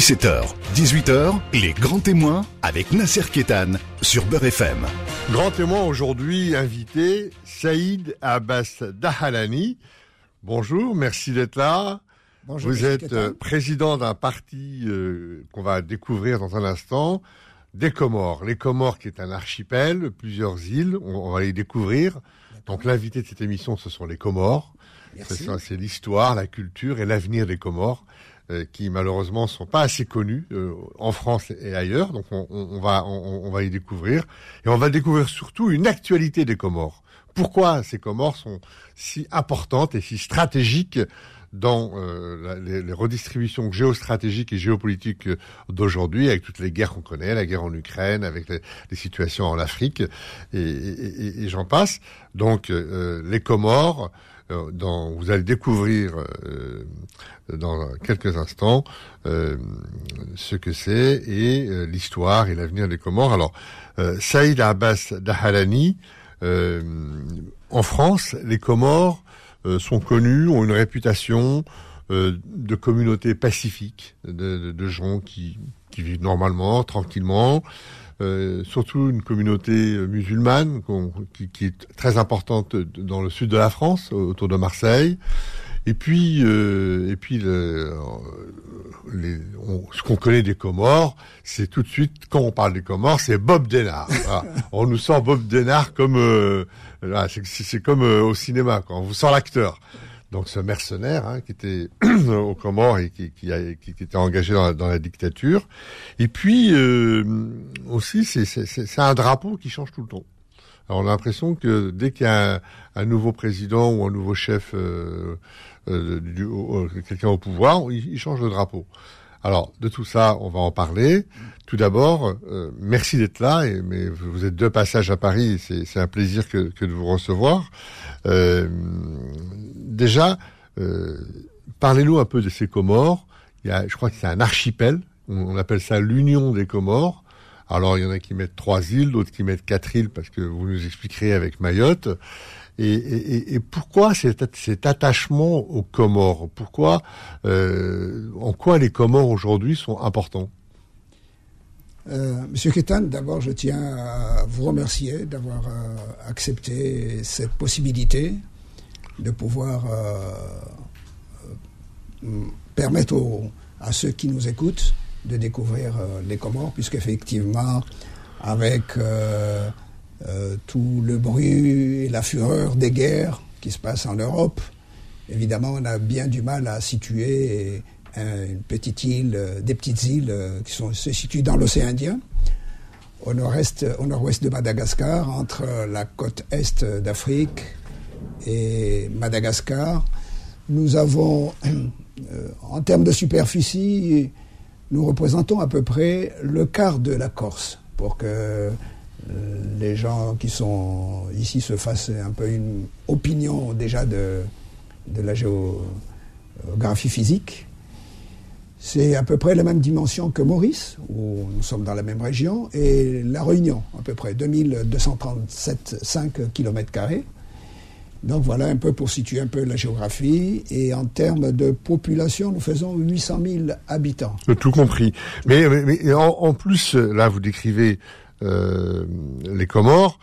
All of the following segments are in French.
17h, 18h, les grands témoins avec Nasser Kétan sur Beurre FM. Grand témoin aujourd'hui invité, Saïd Abbas Dahalani. Bonjour, merci d'être là. Bonjour, Vous êtes Ketan. euh, président d'un parti euh, qu'on va découvrir dans un instant, des Comores. Les Comores qui est un archipel, plusieurs îles, on, on va les découvrir. Donc l'invité de cette émission, ce sont les Comores. C'est l'histoire, la culture et l'avenir des Comores, qui malheureusement sont pas assez connus euh, en France et ailleurs. Donc on, on- va on, on va y découvrir et on va découvrir surtout une actualité des Comores. Pourquoi ces Comores sont si importantes et si stratégiques dans euh, les, les redistributions géostratégiques et géopolitiques euh, d'aujourd'hui, avec toutes les guerres qu'on connaît, la guerre en Ukraine, avec les, les situations en Afrique, et, et- et- et j'en passe. Donc euh, les Comores, dans, vous allez découvrir euh, dans quelques instants euh, ce que c'est et euh, l'histoire et l'avenir des Comores. Alors, Saïd Abbas Dahalani, en France, les Comores sont connus, ont une réputation de communauté pacifique, de, de- de gens qui, qui vivent normalement, tranquillement. Euh, surtout une communauté euh, musulmane qui, qui est très importante dans le sud de la France, autour de Marseille. Et puis, euh, et puis, le, euh, les- on- ce qu'on connaît des Comores, c'est tout de suite quand on parle des Comores, c'est Bob Denard. Voilà. on nous sort Bob Denard comme, euh, c'est- comme au cinéma, quand on vous sort l'acteur. Donc ce mercenaire hein, qui était aux Comores et qui, était engagé dans la, dictature. Et puis euh, aussi, c'est- un drapeau qui change tout le temps. Alors on a l'impression que dès qu'il y a un, nouveau président ou un nouveau chef, euh, euh, au- au- quelqu'un au pouvoir, il, change de drapeau. Alors de tout ça, on va en parler. Tout d'abord, euh, merci d'être là. Mais vous êtes deux passages à Paris, c'est un plaisir que, que de vous recevoir. Euh, déjà, euh, parlez-nous un peu de ces Comores. Il y a, je crois que c'est un archipel. On appelle ça l'Union des Comores. Alors, il y en a qui mettent trois îles, d'autres qui mettent quatre îles, parce que vous nous expliquerez avec Mayotte. Et, pourquoi cet, attachement aux Comores? Pourquoi, euh, en quoi les Comores aujourd'hui sont importants? Euh, Monsieur Ketan, d'abord, je tiens à vous remercier d'avoir euh, accepté cette possibilité de pouvoir permettre à ceux qui nous écoutent de découvrir les Comores, puisqu'effectivement, avec euh, tout le bruit et la fureur des guerres qui se passent en Europe, évidemment, on a bien du mal à situer un- une petite île, euh, des petites îles euh, qui se situent dans l'océan Indien, au nord-est, au nord-ouest de Madagascar, entre la côte est d'Afrique et Madagascar. Nous avons, en termes de superficie, nous représentons à peu près le quart de la Corse, pour que les gens qui sont ici se fassent un peu une opinion déjà de, de la géographie physique. C'est à peu près la même dimension que Maurice, où nous sommes dans la même région, et La Réunion, à peu près 2237,5 km. Donc voilà un peu pour situer un peu la géographie. Et en termes de population, nous faisons 800 000 habitants. Tout compris. Mais, en, plus, là, vous décrivez euh, les Comores,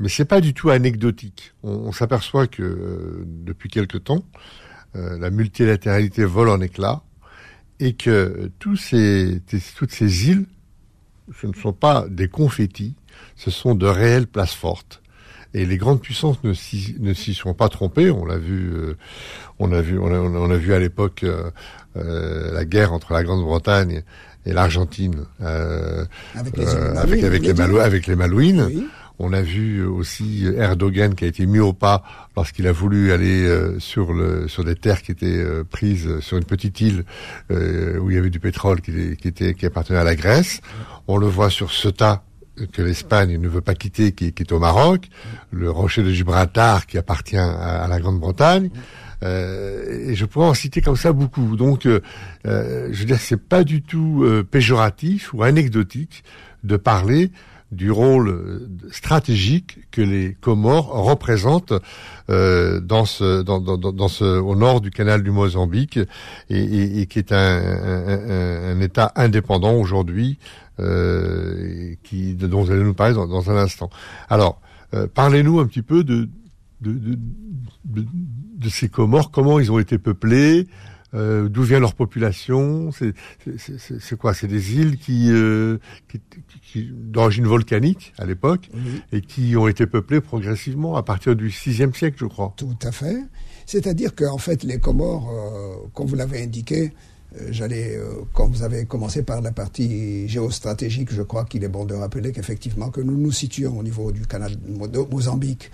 mais c'est pas du tout anecdotique. On, s'aperçoit que euh, depuis quelque temps, euh, la multilatéralité vole en éclats et que toutes ces îles, ce ne sont pas des confettis, ce sont de réelles places fortes. Et les grandes puissances ne s'y ne s'y sont pas trompées. On l'a vu, euh, on a vu, on a, on a vu à l'époque euh, euh, la guerre entre la Grande-Bretagne et l'Argentine euh, Avec les, euh, Malouines, avec les avec Malouines. Oui. On a vu aussi Erdogan qui a été mis au pas lorsqu'il a voulu aller euh, sur le sur des terres qui étaient prises sur une petite île euh, où il y avait du pétrole qui, qui était qui appartenait à la Grèce. On le voit sur Ceuta que l'Espagne ne veut pas quitter, qui, est au Maroc, le rocher de Gibraltar qui appartient à, à la Grande-Bretagne. Euh, et je pourrais en citer comme ça beaucoup. Donc, euh, euh, je veux dire, c'est pas du tout euh, péjoratif ou anecdotique de parler du rôle stratégique que les Comores représentent dans ce, dans, ce, au nord du canal du Mozambique et, qui est un, État indépendant aujourd'hui, qui dont vous allez nous parler dans, un instant. Alors, parlez-nous un petit peu de, de ces Comores, comment ils ont été peuplés, euh, d'où vient leur population? C'est quoi? C'est des îles qui, euh, qui, qui d'origine volcanique à l'époque et qui ont été peuplées progressivement à partir du VIe siècle, je crois. Tout à fait. C'est-à-dire qu'en fait, les Comores, euh, comme vous l'avez indiqué, j'allais, comme vous avez commencé par la partie géostratégique, je crois qu'il est bon de rappeler qu'effectivement, que nous nous situons au niveau du canal de Mozambique,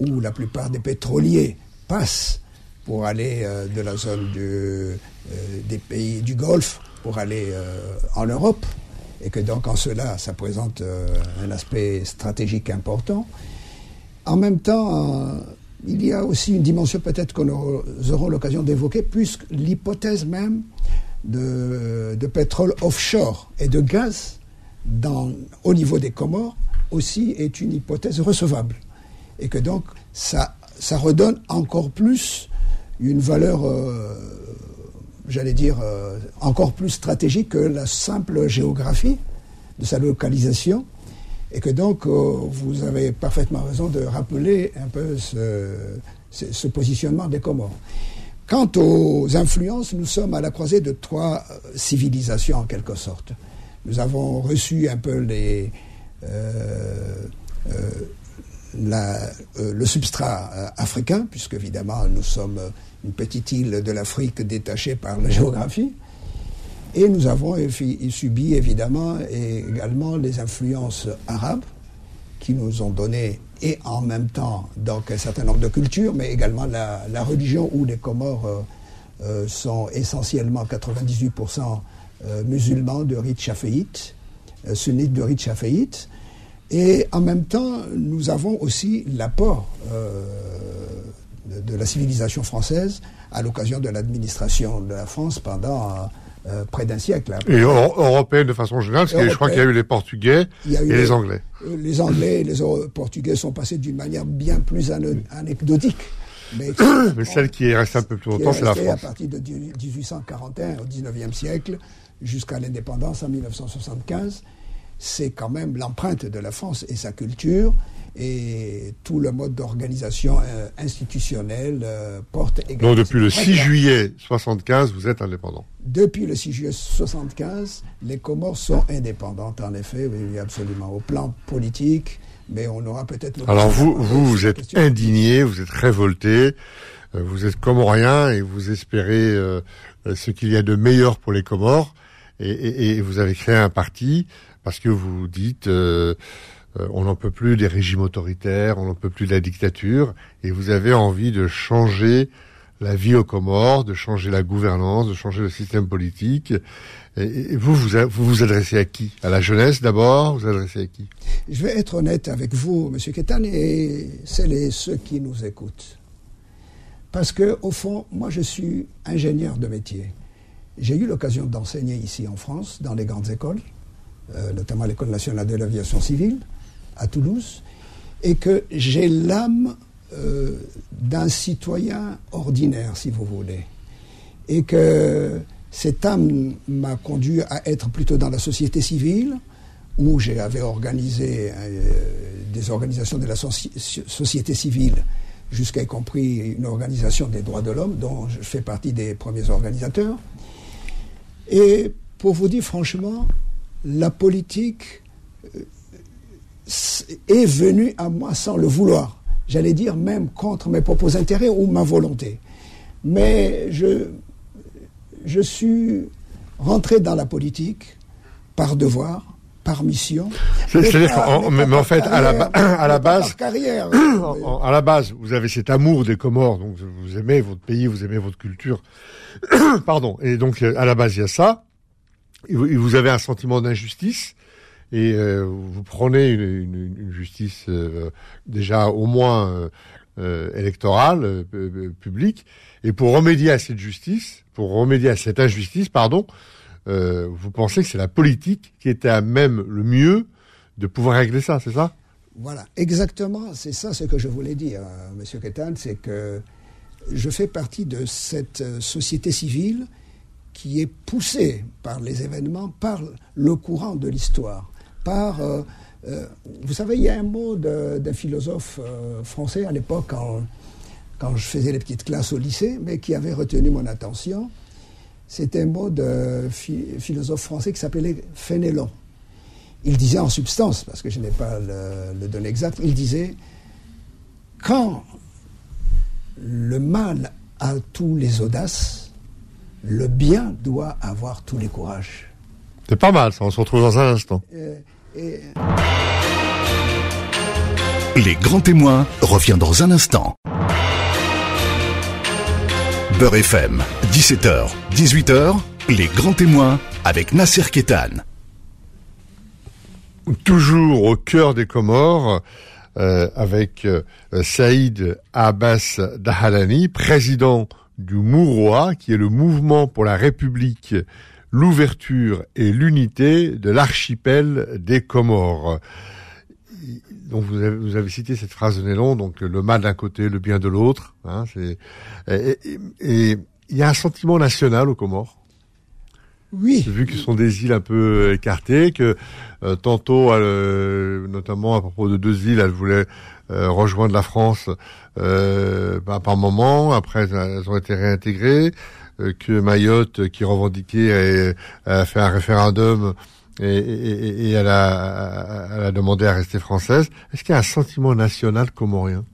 où la plupart des pétroliers passent pour aller euh, de la zone euh, des pays du Golfe pour aller euh, en Europe, et que donc en cela, ça présente un aspect stratégique important. En même temps, il y a aussi une dimension peut-être nous aurons l'occasion d'évoquer, puisque l'hypothèse même de, pétrole offshore et de gaz dans, au niveau des Comores aussi est une hypothèse recevable. Et que donc ça, ça redonne encore plus une valeur, euh, j'allais dire, euh, encore plus stratégique que la simple géographie de sa localisation. Et que donc, euh, vous avez parfaitement raison de rappeler un peu ce, positionnement des Comores. Quant aux influences, nous sommes à la croisée de trois civilisations en quelque sorte. Nous avons reçu un peu les, le substrat africain, puisque évidemment nous sommes une petite île de l'Afrique détachée par la géographie. Et nous avons subi évidemment également les influences arabes qui nous ont donné, et en même temps, donc un certain nombre de cultures, mais également la, religion où les Comores euh, euh, sont essentiellement 98% euh, musulmans de rite chaféite, sunnites de rite chaféite. Et en même temps, nous avons aussi l'apport de, la civilisation française à l'occasion de l'administration de la France pendant euh, près d'un siècle. Et européenne de façon générale, parce que je crois qu'il y a eu les Portugais et les, Anglais. Euh, les Anglais et les Portugais sont passés d'une manière bien plus anecdotique. Mais, celle qui est restée un peu plus longtemps, c'est la France. À partir de 1841 au 19e siècle jusqu'à l'indépendance en 1975, c'est quand même l'empreinte de la France et sa culture. Et tout le mode d'organisation euh, institutionnelle euh, porte également. Donc depuis le 6 juillet 75, vous êtes indépendant. Depuis le 6 juillet 75, les Comores sont indépendantes, en effet, oui, absolument, au plan politique, mais on aura peut-être... Alors vous, vous, vous êtes indigné, vous êtes révolté, euh, vous êtes comorien et vous espérez ce qu'il y a de meilleur pour les Comores, et, et, vous avez créé un parti parce que vous dites... Euh, on n'en peut plus des régimes autoritaires, on n'en peut plus de la dictature, et vous avez envie de changer la vie aux Comores, de changer la gouvernance, de changer le système politique. Et vous, vous vous, adressez à qui? À la jeunesse d'abord Vous vous adressez à qui? Je vais être honnête avec vous, Monsieur Ketan, et celles et ceux qui nous écoutent. Parce que, au fond, moi, je suis ingénieur de métier. J'ai eu l'occasion d'enseigner ici en France, dans les grandes écoles, euh, notamment l'École nationale de l'aviation civile à Toulouse, et que j'ai l'âme euh, d'un citoyen ordinaire, si vous voulez. Et que cette âme m'a conduit à être plutôt dans la société civile, où j'avais organisé euh, des organisations de la société civile, jusqu'à y compris une organisation des droits de l'homme, dont je fais partie des premiers organisateurs. Et pour vous dire franchement, la politique euh, est venu à moi sans le vouloir. J'allais dire même contre mes propres intérêts ou ma volonté. Mais je, je suis rentré dans la politique par devoir, par mission. C'est-à-dire mais, en fait, à la, à la base, carrière, à la base, vous avez cet amour des Comores, donc vous aimez votre pays, vous aimez votre culture, pardon, et donc à la base il y a ça. Et vous avez un sentiment d'injustice et euh, vous prenez une, justice euh, déjà au moins euh, électorale, publique, et pour remédier à cette justice, pour remédier à cette injustice, pardon, vous pensez que c'est la politique qui était à même le mieux de pouvoir régler ça, c'est ça? Voilà, exactement, c'est ça ce que je voulais dire, Monsieur Ketan, c'est que je fais partie de cette société civile qui est poussée par les événements, par le courant de l'histoire, par... Euh, vous savez, il y a un mot d'un philosophe français à l'époque, quand, quand je faisais les petites classes au lycée, mais qui avait retenu mon attention. C'est un mot de philosophe français qui s'appelait Fénélon. Il disait en substance, parce que je n'ai pas le, le donné exact, il disait quand le mal a tous les audaces, le bien doit avoir tous les courages. C'est pas mal, ça. On se retrouve dans un instant. Euh, les grands témoins revient dans un instant. Beurre FM, 17h, 18h, les grands témoins avec Nasser Kétan. Toujours au cœur des Comores, euh, avec euh, Saïd Abbas Dahalani, président du Mouroa, qui est le mouvement pour la République, l'ouverture et l'unité de l'archipel des Comores donc vous avez, vous avez, cité cette phrase de Nélon, donc le mal d'un côté, le bien de l'autre. Hein, et il y a un sentiment national aux Comores. Oui. Vu qu'ils sont des îles un peu écartées, que euh, tantôt, euh, notamment à propos de deux îles, elles voulaient euh, rejoindre la France euh, bah, par moment. Après, elles ont été réintégrées. que Mayotte, qui revendiquait, a fait un référendum et, elle, a, demandé à rester française. Est-ce qu'il y a un sentiment national comorien?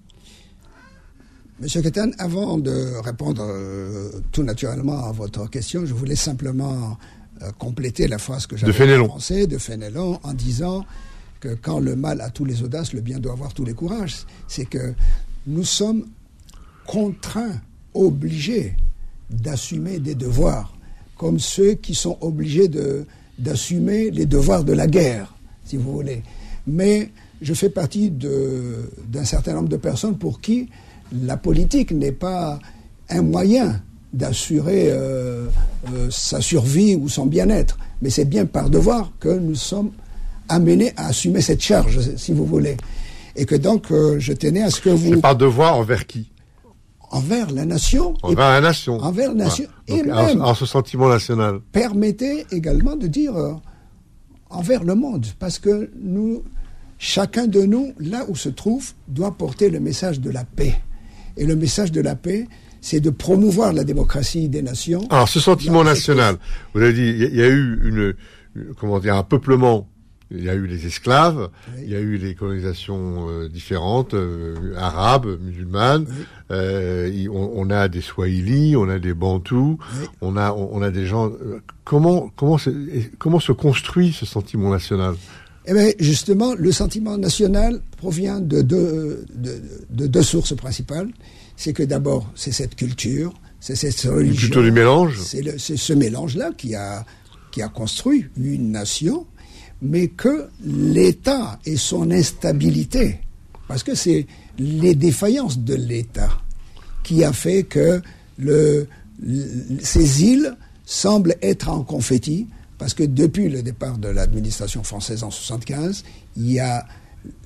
Monsieur Ketan, avant de répondre euh, tout naturellement à votre question, je voulais simplement euh, compléter la phrase que j'avais français de Fénelon en disant quand le mal a tous les audaces, le bien doit avoir tous les courages. C'est que nous sommes contraints, obligés d'assumer des devoirs, comme ceux qui sont obligés d'assumer les devoirs de la guerre, si vous voulez. Mais je fais partie d'un certain nombre de personnes pour qui la politique n'est pas un moyen d'assurer euh, euh, sa survie ou son bien-être, mais c'est bien par devoir que nous sommes amenés à assumer cette charge, si vous voulez. Et que donc, euh, je tenais à ce que vous... C'est par devoir envers qui? Envers la nation. Envers la nation. Envers la nation. et même, en, ce sentiment national. Permettez également de dire euh, envers le monde, parce que nous, chacun de nous, là où se trouve, doit porter le message de la paix. Et le message de la paix, c'est de promouvoir la démocratie des nations. Alors, ce sentiment national, vous avez dit, il y, a eu une, comment dire, un peuplement il y a eu les esclaves, il y a eu les colonisations euh, différentes, euh, arabes, musulmanes. Euh, on, a des Swahili, on a des Bantous, on a on, a des gens. comment comment comment se construit ce sentiment national? Eh bien, justement, le sentiment national provient de deux, de, deux sources principales. C'est que d'abord, c'est cette culture, c'est cette religion. Plutôt du mélange? C'est ce mélange-là qui a, qui a construit une nation mais que l'État et son instabilité, parce que c'est les défaillances de l'État qui a fait que ces îles semblent être en confetti, parce que depuis le départ de l'administration française en 75, il y a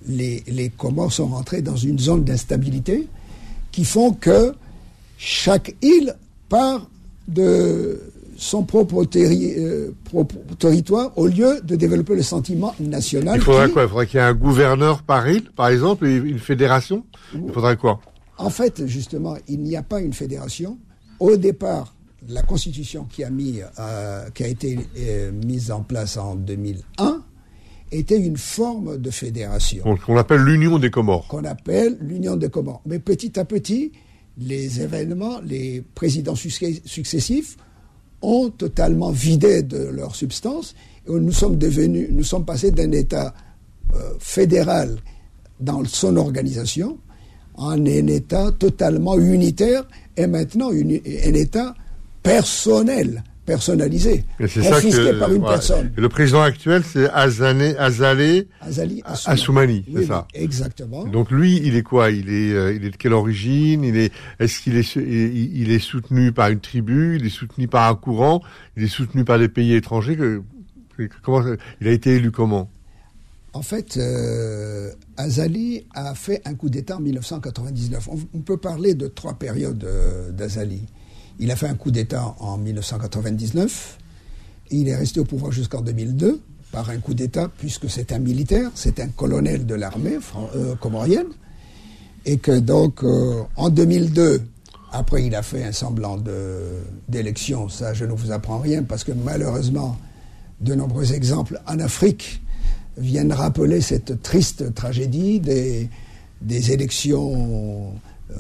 les, les Comores sont rentrés dans une zone d'instabilité qui font que chaque île part de son euh, propre, territoire au lieu de développer le sentiment national. Il faudrait quoi? Il faudrait qu'il y ait un gouverneur par île, par exemple, une fédération? Il faudrait quoi? En fait, justement, il n'y a pas une fédération. Au départ, la constitution qui a, mis, euh, qui a été euh, mise en place en 2001 était une forme de fédération. Qu'on appelle l'Union des Comores. Qu'on appelle l'Union des Comores. Mais petit à petit, les événements, les présidents successifs ont totalement vidé de leur substance. Et nous sommes devenus, nous sommes passés d'un État euh, fédéral dans son organisation à un État totalement unitaire et maintenant un État personnel personnalisé, confisqué par une personne. le président actuel, c'est Azalé, Azali Assoumani, c'est ça. Exactement. Donc lui, il est quoi? Il est, euh, il est de quelle origine? Il est, est-ce qu'il est, il est soutenu par une tribu? Il est soutenu par un courant? Il est soutenu par des pays étrangers? Comment Il a été élu comment? En fait, euh, Azali a fait un coup d'État en 1999. On, peut parler de trois périodes euh, d'Azali. Il a fait un coup d'État en 1999. il est resté au pouvoir jusqu'en 2002 par un coup d'État, puisque c'est un militaire, c'est un colonel de l'armée euh, comorienne. Et que donc, en 2002, après, il a fait un semblant d'élection. Ça, je ne vous apprends rien, parce que malheureusement, de nombreux exemples en Afrique viennent rappeler cette triste tragédie des, élections euh,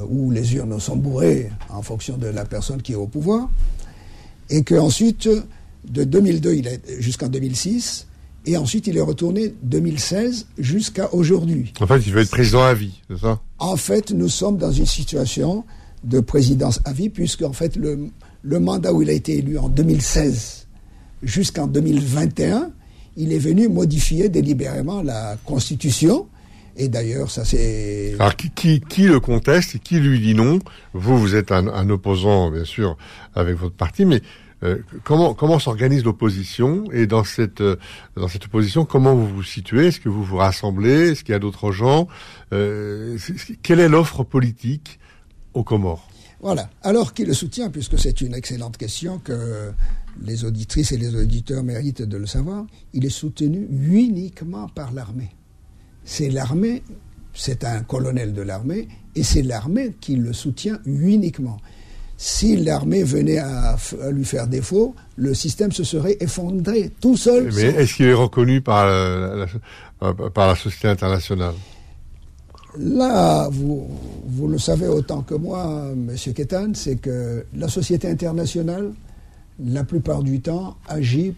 où les urnes sont bourrées en fonction de la personne qui est au pouvoir, et qu'ensuite, de 2002 jusqu'en 2006, et ensuite il est retourné 2016 jusqu'à aujourd'hui. En fait, il veut être président à vie, c'est ça? En fait, nous sommes dans une situation de présidence à vie, puisque en fait le, le mandat où il a été élu en 2016 jusqu'en 2021 il est venu modifier délibérément la Constitution. Et d'ailleurs, ça c'est. Alors qui, qui, le conteste et qui lui dit non? Vous, vous êtes un, opposant, bien sûr, avec votre parti, mais euh, comment comment s'organise l'opposition? Et dans cette euh, dans cette opposition, comment vous vous situez? Est-ce que vous vous rassemblez? Est-ce qu'il y a d'autres gens? Euh, Quelle est l'offre politique aux Comores? Voilà. Alors qui le soutient, puisque c'est une excellente question que les auditrices et les auditeurs méritent de le savoir, il est soutenu uniquement par l'armée. C'est l'armée, c'est un colonel de l'armée, et c'est l'armée qui le soutient uniquement. Si l'armée venait à, lui faire défaut, le système se serait effondré tout seul. Mais est-ce qu'il est reconnu par la, par la société internationale? Là, vous, vous le savez autant que moi, M. Ketan, c'est que la société internationale la plupart du temps, agit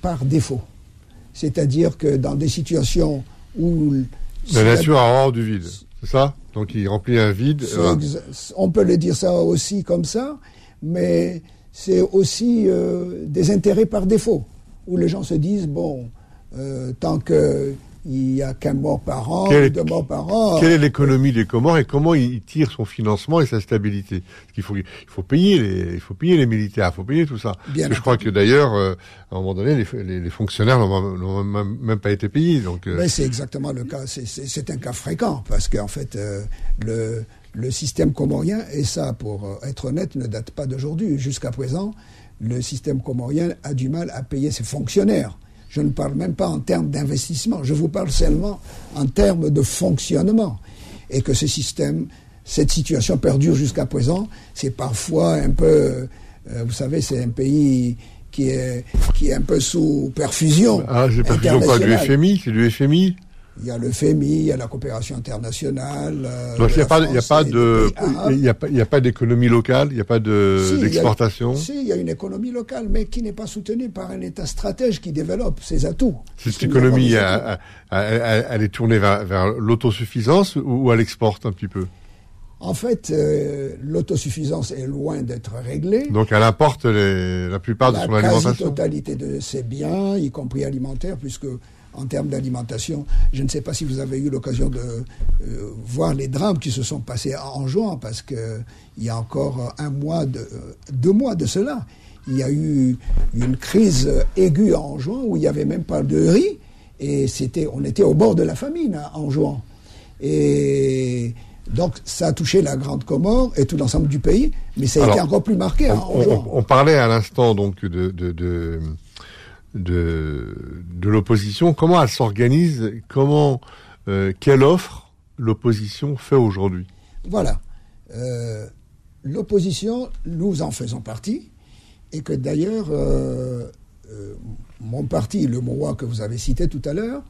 par défaut. C'est-à-dire que dans des situations où... La nature a horreur du vide, c'est ça? Donc il remplit un vide. On peut le dire ça aussi comme ça, mais c'est aussi euh, des intérêts par défaut, où les gens se disent, bon, euh, tant que il n'y a qu'un mort par an, deux morts par an. Quelle est l'économie des Comores et comment il tire son financement et sa stabilité? Il faut, il faut payer les, il faut payer les militaires, il faut payer tout ça. Bien je crois que d'ailleurs, euh, à un moment donné, les, les, fonctionnaires n'ont même pas été payés. Donc. Euh. c'est exactement le cas. C'est un cas fréquent parce qu'en fait, euh, le le système comorien, et ça, pour être honnête, ne date pas d'aujourd'hui. Jusqu'à présent, le système comorien a du mal à payer ses fonctionnaires. Je ne parle même pas en termes d'investissement, je vous parle seulement en termes de fonctionnement. Et que ce système, cette situation perdure jusqu'à présent, c'est parfois un peu, euh, vous savez, c'est un pays qui est, qui est un peu sous perfusion. Ah, c'est perfusion quoi Du FMI C'est du FMI il y a le FMI, il y a la coopération internationale. Euh, Donc il n'y a, pas, a pas de, il y a pas, il a pas d'économie locale, il n'y a pas de d'exportation. Si, il y a une économie locale, mais qui n'est pas soutenue par un État stratège qui développe ses atouts. Cette économie, elle, elle, est tournée vers, vers l'autosuffisance ou, elle exporte un petit peu en fait, euh, l'autosuffisance est loin d'être réglée. Donc elle importe la plupart de son alimentation. La quasi-totalité de ses biens, y compris alimentaires, puisque en termes d'alimentation. Je ne sais pas si vous avez eu l'occasion de euh, voir les drames qui se sont passés en juin, parce qu'il y a encore un mois, de, euh, deux mois de cela, il y a eu une crise aiguë en juin où il n'y avait même pas de riz, et c'était, on était au bord de la famine hein, en juin. Et donc ça a touché la Grande Comore et tout l'ensemble du pays, mais ça a été encore plus marqué on, en. On, parlait à l'instant donc de, de de, de l'opposition, comment elle s'organise, comment, euh, quelle offre l'opposition fait aujourd'hui? Voilà. Euh, l'opposition, nous en faisons partie, et que d'ailleurs, euh, mon parti, le MOA que vous avez cité tout à l'heure,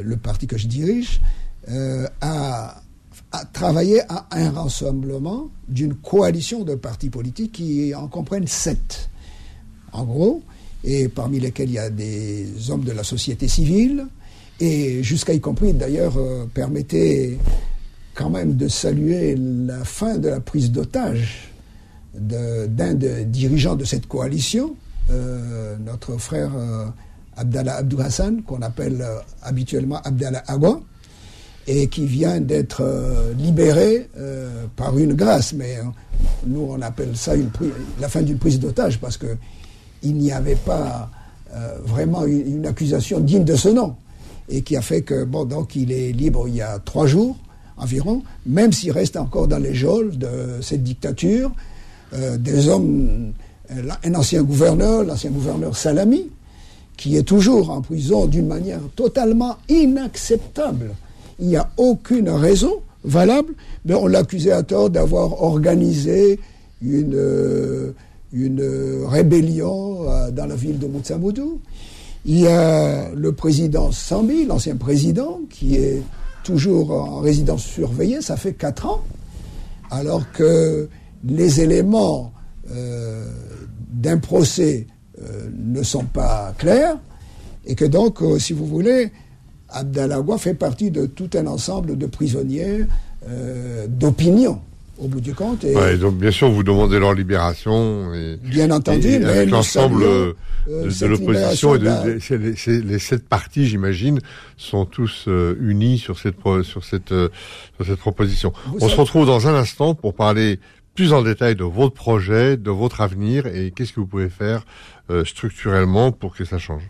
le parti que je dirige, a, a, travaillé à un rassemblement d'une coalition de partis politiques qui en comprennent sept. En gros, et parmi lesquels il y a des hommes de la société civile, et jusqu'à y compris d'ailleurs euh, permettez quand même de saluer la fin de la prise d'otage d'un des dirigeants de cette coalition, euh, notre frère euh, Abdallah Abdou Hassan, qu'on appelle habituellement Abdallah Agua, et qui vient d'être libéré par une grâce. Mais nous, on appelle ça la fin d'une prise d'otage parce que il n'y avait pas euh, vraiment une, accusation digne de ce nom. et qui a fait que, bon, donc il est libre il y a trois jours environ, même s'il reste encore dans les geôles de cette dictature, euh, des hommes, un ancien gouverneur, l'ancien gouverneur Salami, qui est toujours en prison d'une manière totalement inacceptable. Il n'y a aucune raison valable, mais on l'accusait à tort d'avoir organisé une, euh, une rébellion euh, dans la ville de Montsamoudou. Il y a le président Sambi, l'ancien président, qui est toujours en résidence surveillée, ça fait quatre ans, alors que les éléments euh, d'un procès ne sont pas clairs, et que donc, si vous voulez, Abdallah fait partie de tout un ensemble de prisonniers d'opinion au bout du compte. Et donc, bien sûr, vous demandez leur libération. Et, bien entendu, et, mais avec l'ensemble euh, de, l'opposition et de, les, les, sept partis, j'imagine, sont tous euh, unis sur cette sur cette euh, sur cette proposition. On se retrouve dans un instant pour parler plus en détail de votre projet, de votre avenir et qu'est-ce que vous pouvez faire structurellement pour que ça change.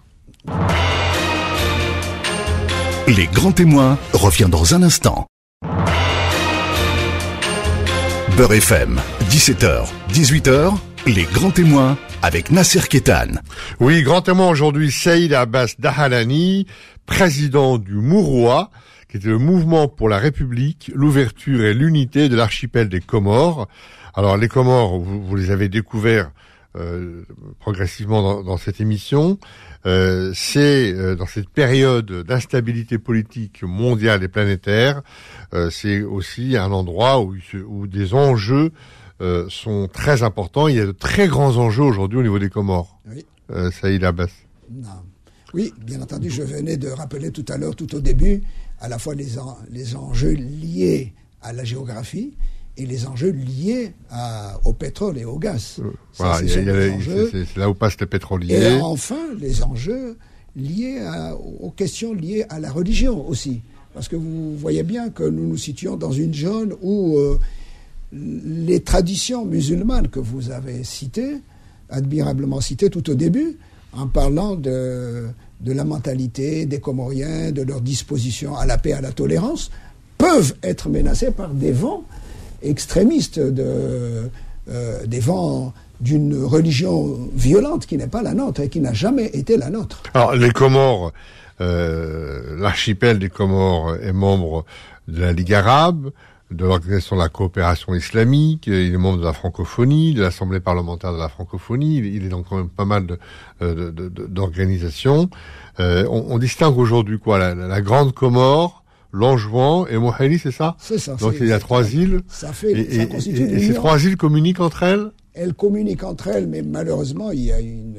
Les grands témoins revient dans un instant. FM, 17h, 18h, les grands témoins avec Nasser Ketan. Oui, grand témoin aujourd'hui, Saïd Abbas Dahalani, président du Mouroua, qui était le mouvement pour la République, l'ouverture et l'unité de l'archipel des Comores. Alors les Comores, vous, les avez découverts euh, progressivement dans, dans, cette émission. Euh, c'est euh, dans cette période d'instabilité politique mondiale et planétaire, c'est aussi un endroit où, où des enjeux sont très importants. Il y a de très grands enjeux aujourd'hui au niveau des Comores. Oui. Saïd Abbas. Non. Oui, bien entendu, je venais de rappeler tout à l'heure, tout au début, à la fois les, les enjeux liés à la géographie, et les enjeux liés au pétrole et au gaz. c'est là où passe le pétrolier. Et enfin, les enjeux liés aux questions liées à la religion aussi. Parce que vous voyez bien que nous nous situons dans une zone où euh, les traditions musulmanes que vous avez citées, admirablement citées tout au début, en parlant de, de la mentalité des Comoriens, de leur disposition à la paix, à la tolérance, peuvent être menacées par des vents extrémistes, de, euh, des vents d'une religion violente qui n'est pas la nôtre et qui n'a jamais été la nôtre. Alors les Comores, euh, l'archipel des Comores est membre de la Ligue arabe, de l'Organisation de la coopération islamique, il est membre de la francophonie, de l'Assemblée parlementaire de la francophonie, il, est donc quand même pas mal d'organisations. Euh, on, on, distingue aujourd'hui quoi? La, la, Grande Comore, Langevin et Moheli, c'est ça C'est ça. Donc il y a trois îles. Ça fait. Et, et, ces trois îles communiquent entre elles Elles communiquent entre elles, mais malheureusement, il y a une,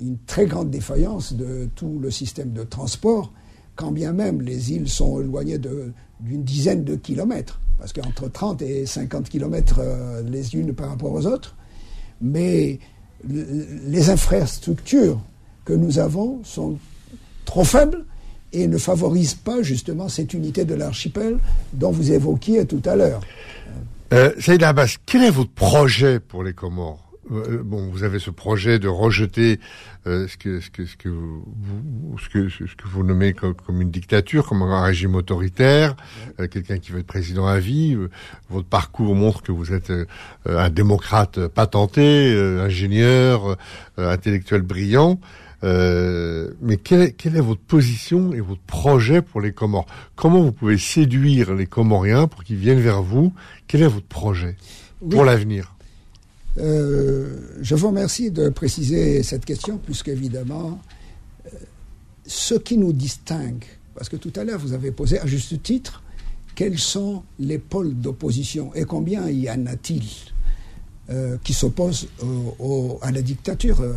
une très grande défaillance de tout le système de transport, quand bien même les îles sont éloignées d'une dizaine de kilomètres, parce qu'entre 30 et 50 kilomètres euh, les unes par rapport aux autres. Mais les infrastructures que nous avons sont trop faibles et ne favorise pas justement cette unité de l'archipel dont vous évoquiez tout à l'heure. Euh, Saïd Abbas, quel est votre projet pour les Comores? Euh, bon, vous avez ce projet de rejeter euh, ce, que, ce, que, ce, que vous, ce, que, ce que vous nommez comme, comme, une dictature, comme un régime autoritaire, euh, quelqu'un qui veut être président à vie. votre parcours montre que vous êtes un démocrate patenté, ingénieur, intellectuel brillant. Euh, mais quelle est, quelle est, votre position et votre projet pour les Comores? Comment vous pouvez séduire les Comoriens pour qu'ils viennent vers vous? Quel est votre projet pour l'avenir? Euh, Je vous remercie de préciser cette question, puisqu'évidemment, euh, ce qui nous distingue, parce que tout à l'heure vous avez posé à juste titre, quels sont les pôles d'opposition et combien y en a-t-il? Euh, qui s'oppose à la dictature euh,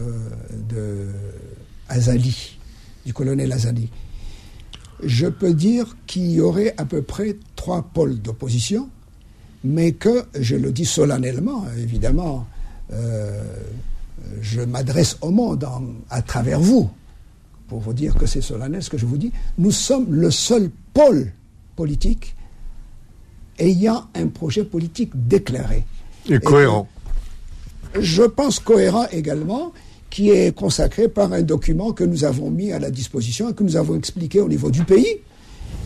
de Azali, du colonel Azali. Je peux dire qu'il y aurait à peu près trois pôles d'opposition, mais que, je le dis solennellement, évidemment, euh, je m'adresse au monde à travers vous, pour vous dire que c'est solennel ce que je vous dis, nous sommes le seul pôle politique ayant un projet politique déclaré. Et cohérent je pense cohérent également, qui est consacré par un document que nous avons mis à la disposition et que nous avons expliqué au niveau du pays.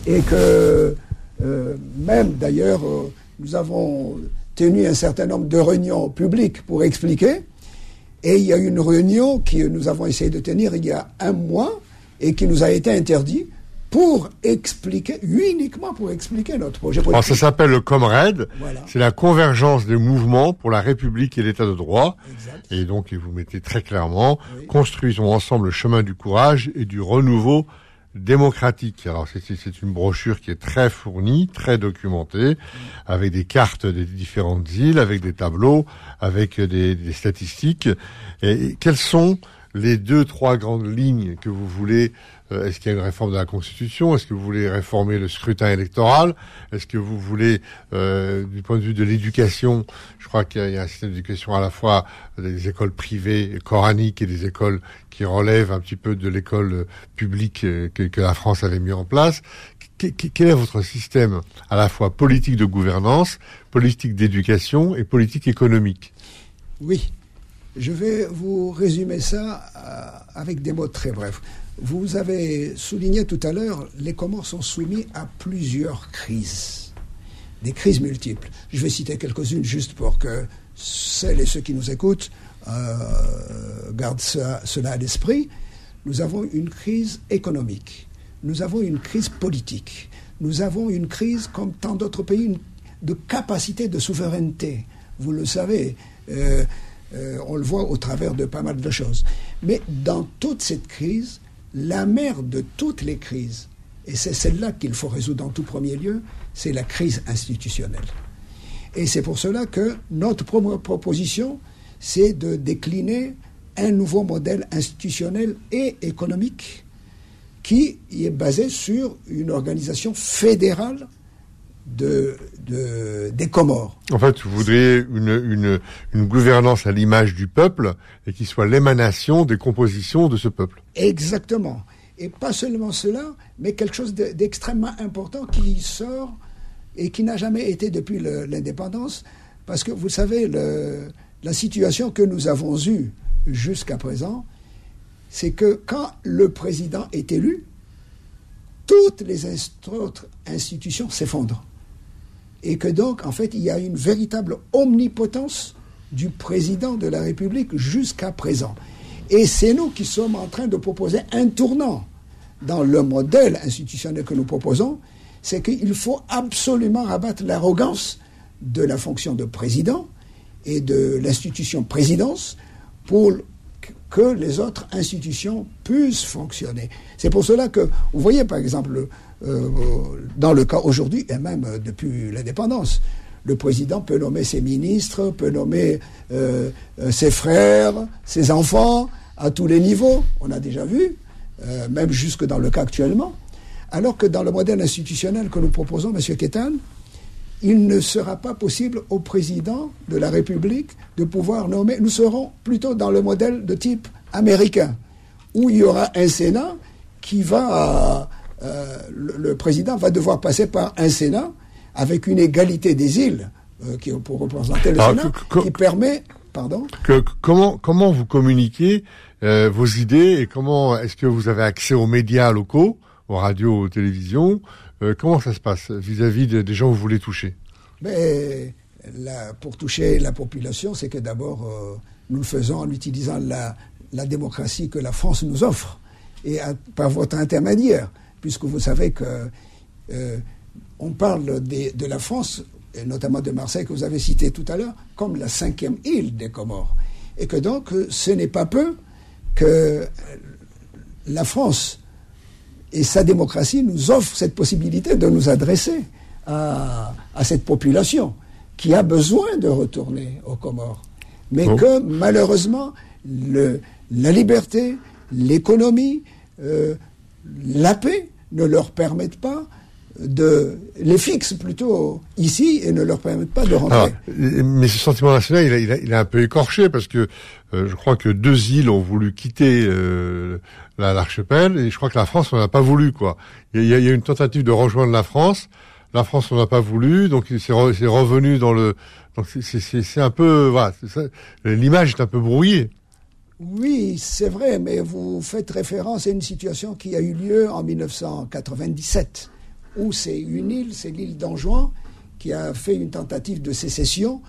Et que euh, même d'ailleurs, euh, nous avons tenu un certain nombre de réunions publiques pour expliquer. Et il y a une réunion que nous avons essayé de tenir il y a un mois et qui nous a été interdit pour expliquer, uniquement pour expliquer notre projet politique. Alors ça s'appelle le Comred, c'est la convergence des mouvements pour la République et l'État de droit. Et donc, vous mettez très clairement, construisons ensemble le chemin du courage et du renouveau démocratique. Alors c'est une brochure qui est très fournie, très documentée, avec des cartes des différentes îles, avec des tableaux, avec des, des statistiques. Et quelles sont les deux, trois grandes lignes que vous voulez euh, Est-ce qu'il y a une réforme de la Constitution? Est-ce que vous voulez réformer le scrutin électoral? Est-ce que vous voulez, euh, du point de vue de l'éducation, je crois qu'il y, a un système d'éducation à la fois des écoles privées coraniques et des écoles qui relèvent un petit peu de l'école publique que, que, la France avait mis en place. quel est votre système à la fois politique de gouvernance, politique d'éducation et politique économique? Oui. Je vais vous résumer ça euh, avec des mots très brefs. Vous avez souligné tout à l'heure, les Comores sont soumis à plusieurs crises, des crises multiples. Je vais citer quelques-unes juste pour que celles et ceux qui nous écoutent euh, gardent cela à l'esprit. Nous avons une crise économique, nous avons une crise politique, nous avons une crise, comme tant d'autres pays, de capacité de souveraineté. Vous le savez. Euh, euh, on le voit au travers de pas mal de choses. Mais dans toute cette crise, la mère de toutes les crises, et c'est celle-là qu'il faut résoudre en tout premier lieu, c'est la crise institutionnelle. Et c'est pour cela que notre proposition, c'est de décliner un nouveau modèle institutionnel et économique qui est basé sur une organisation fédérale de, des Comores. En fait, vous voudriez une, une, gouvernance à l'image du peuple et qui soit l'émanation des compositions de ce peuple. Exactement. Et pas seulement cela, mais quelque chose d'extrêmement important qui sort et qui n'a jamais été depuis l'indépendance. Parce que vous savez, le, la situation que nous avons eue jusqu'à présent, c'est que quand le président est élu, toutes les autres institutions s'effondrent et que donc, en fait, il y a une véritable omnipotence du président de la République jusqu'à présent. Et c'est nous qui sommes en train de proposer un tournant dans le modèle institutionnel que nous proposons, c'est qu'il faut absolument rabattre l'arrogance de la fonction de président et de l'institution présidence pour que les autres institutions puissent fonctionner. C'est pour cela que, vous voyez par exemple, euh, dans le cas aujourd'hui et même depuis l'indépendance. Le président peut nommer ses ministres, peut nommer euh, euh, ses frères, ses enfants à tous les niveaux. On a déjà vu, même jusque dans le cas actuellement. Alors que dans le modèle institutionnel que nous proposons, M. Kétan, il ne sera pas possible au président de la République de pouvoir nommer. Nous serons plutôt dans le modèle de type américain, où il y aura un Sénat qui va euh, le, président va devoir passer par un Sénat avec une égalité des îles euh, qui, pour représenter le Sénat, qui permet Pardon que, comment, comment vous communiquez euh, vos idées et comment est-ce que vous avez accès aux médias locaux, aux radios, aux télévisions Comment ça se passe vis-à-vis des gens que vous voulez toucher? Mais, Pour toucher la population, c'est que d'abord, nous le faisons en utilisant la, la, démocratie que la France nous offre et par votre intermédiaire puisque vous savez que euh, on parle de la France, et notamment de Marseille que vous avez cité tout à l'heure, comme la cinquième île des Comores. Et que donc ce n'est pas peu que la France et sa démocratie nous offrent cette possibilité de nous adresser à, cette population qui a besoin de retourner aux Comores. Mais que malheureusement, la liberté, l'économie, euh, la paix ne leur permettent pas de les fixent plutôt ici et ne leur permettent pas de rentrer. mais ce sentiment national, il a, il a, un peu écorché parce que euh, je crois que deux îles ont voulu quitter euh, l'archipel et je crois que la France n'en a pas voulu quoi. Il y, a, il y, a, une tentative de rejoindre la France, la France n'en a pas voulu, donc c'est revenu dans le. Donc c'est un peu voilà, l'image est un peu brouillée. Oui, c'est vrai, mais vous faites référence à une situation qui a eu lieu en 1997, où c'est une île, c'est l'île d'Anjouan, qui a fait une tentative de sécession,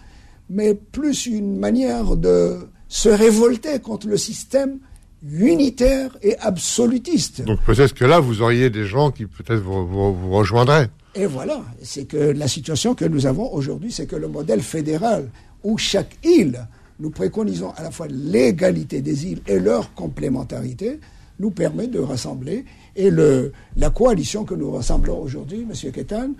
mais plus une manière de se révolter contre le système unitaire et absolutiste. Donc peut-être que là, vous auriez des gens qui peut-être vous, vous, rejoindraient. Et voilà, c'est que la situation que nous avons aujourd'hui, c'est que le modèle fédéral, où chaque île, nous préconisons à la fois l'égalité des îles et leur complémentarité, nous permet de rassembler. Et le, la coalition que nous rassemblons aujourd'hui, M. Ketan,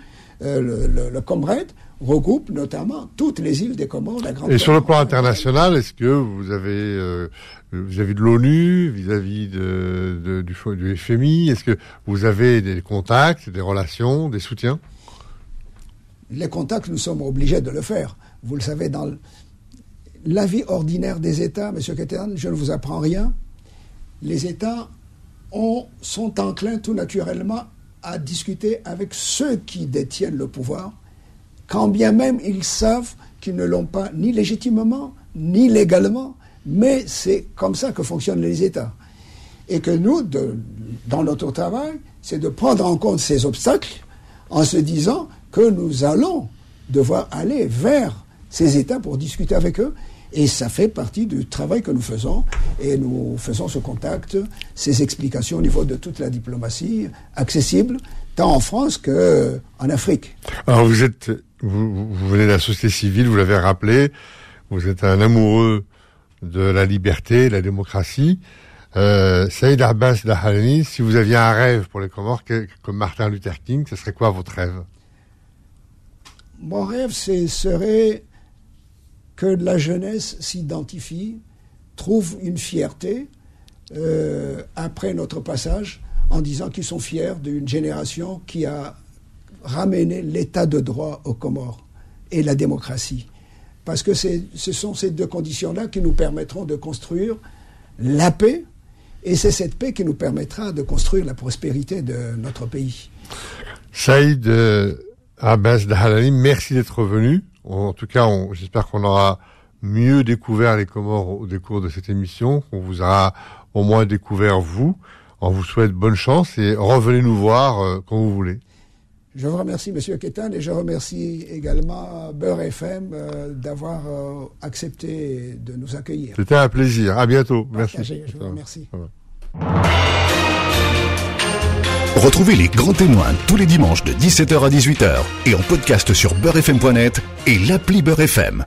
euh, le, le, Comrade, regroupe notamment toutes les îles des Comores, la Grande Et sur le plan international, est-ce que vous avez euh, vis-à-vis de l'ONU, vis-à-vis de, de, du, du FMI, est-ce que vous avez des contacts, des relations, des soutiens? Les contacts, nous sommes obligés de le faire. Vous le savez, dans la vie ordinaire des États, M. Ketan, je ne vous apprends rien. Les États ont, sont enclins tout naturellement à discuter avec ceux qui détiennent le pouvoir, quand bien même ils savent qu'ils ne l'ont pas ni légitimement, ni légalement, mais c'est comme ça que fonctionnent les États. Et que nous, dans notre travail, c'est de prendre en compte ces obstacles en se disant que nous allons devoir aller vers ces États pour discuter avec eux et ça fait partie du travail que nous faisons. Et nous faisons ce contact, ces explications au niveau de toute la diplomatie accessible, tant en France qu'en Afrique. Alors vous êtes, vous, venez de la société civile, vous l'avez rappelé, vous êtes un amoureux de la liberté, de la démocratie. Euh, Saïd Abbas Dahalani, si vous aviez un rêve pour les Comores, comme Martin Luther King, ce serait quoi votre rêve? Mon rêve, ce serait que la jeunesse s'identifie, trouve une fierté euh, après notre passage en disant qu'ils sont fiers d'une génération qui a ramené l'état de droit aux Comores et la démocratie. Parce que ce sont ces deux conditions-là qui nous permettront de construire la paix, et c'est cette paix qui nous permettra de construire la prospérité de notre pays. Saïd euh, Abbas Dahalani, merci d'être venu. En tout cas, j'espère qu'on aura mieux découvert les Comores au décours de cette émission, qu'on vous aura au moins découvert vous. On vous souhaite bonne chance et revenez nous voir euh, quand vous voulez. Je vous remercie, Monsieur Ketan, et je remercie également Beurre FM euh, d'avoir euh, accepté de nous accueillir. C'était un plaisir. À bientôt. Merci. Je vous remercie. Retrouvez les grands témoins tous les dimanches de 17h à 18h et en podcast sur beurrefm.net et l'appli Beurre.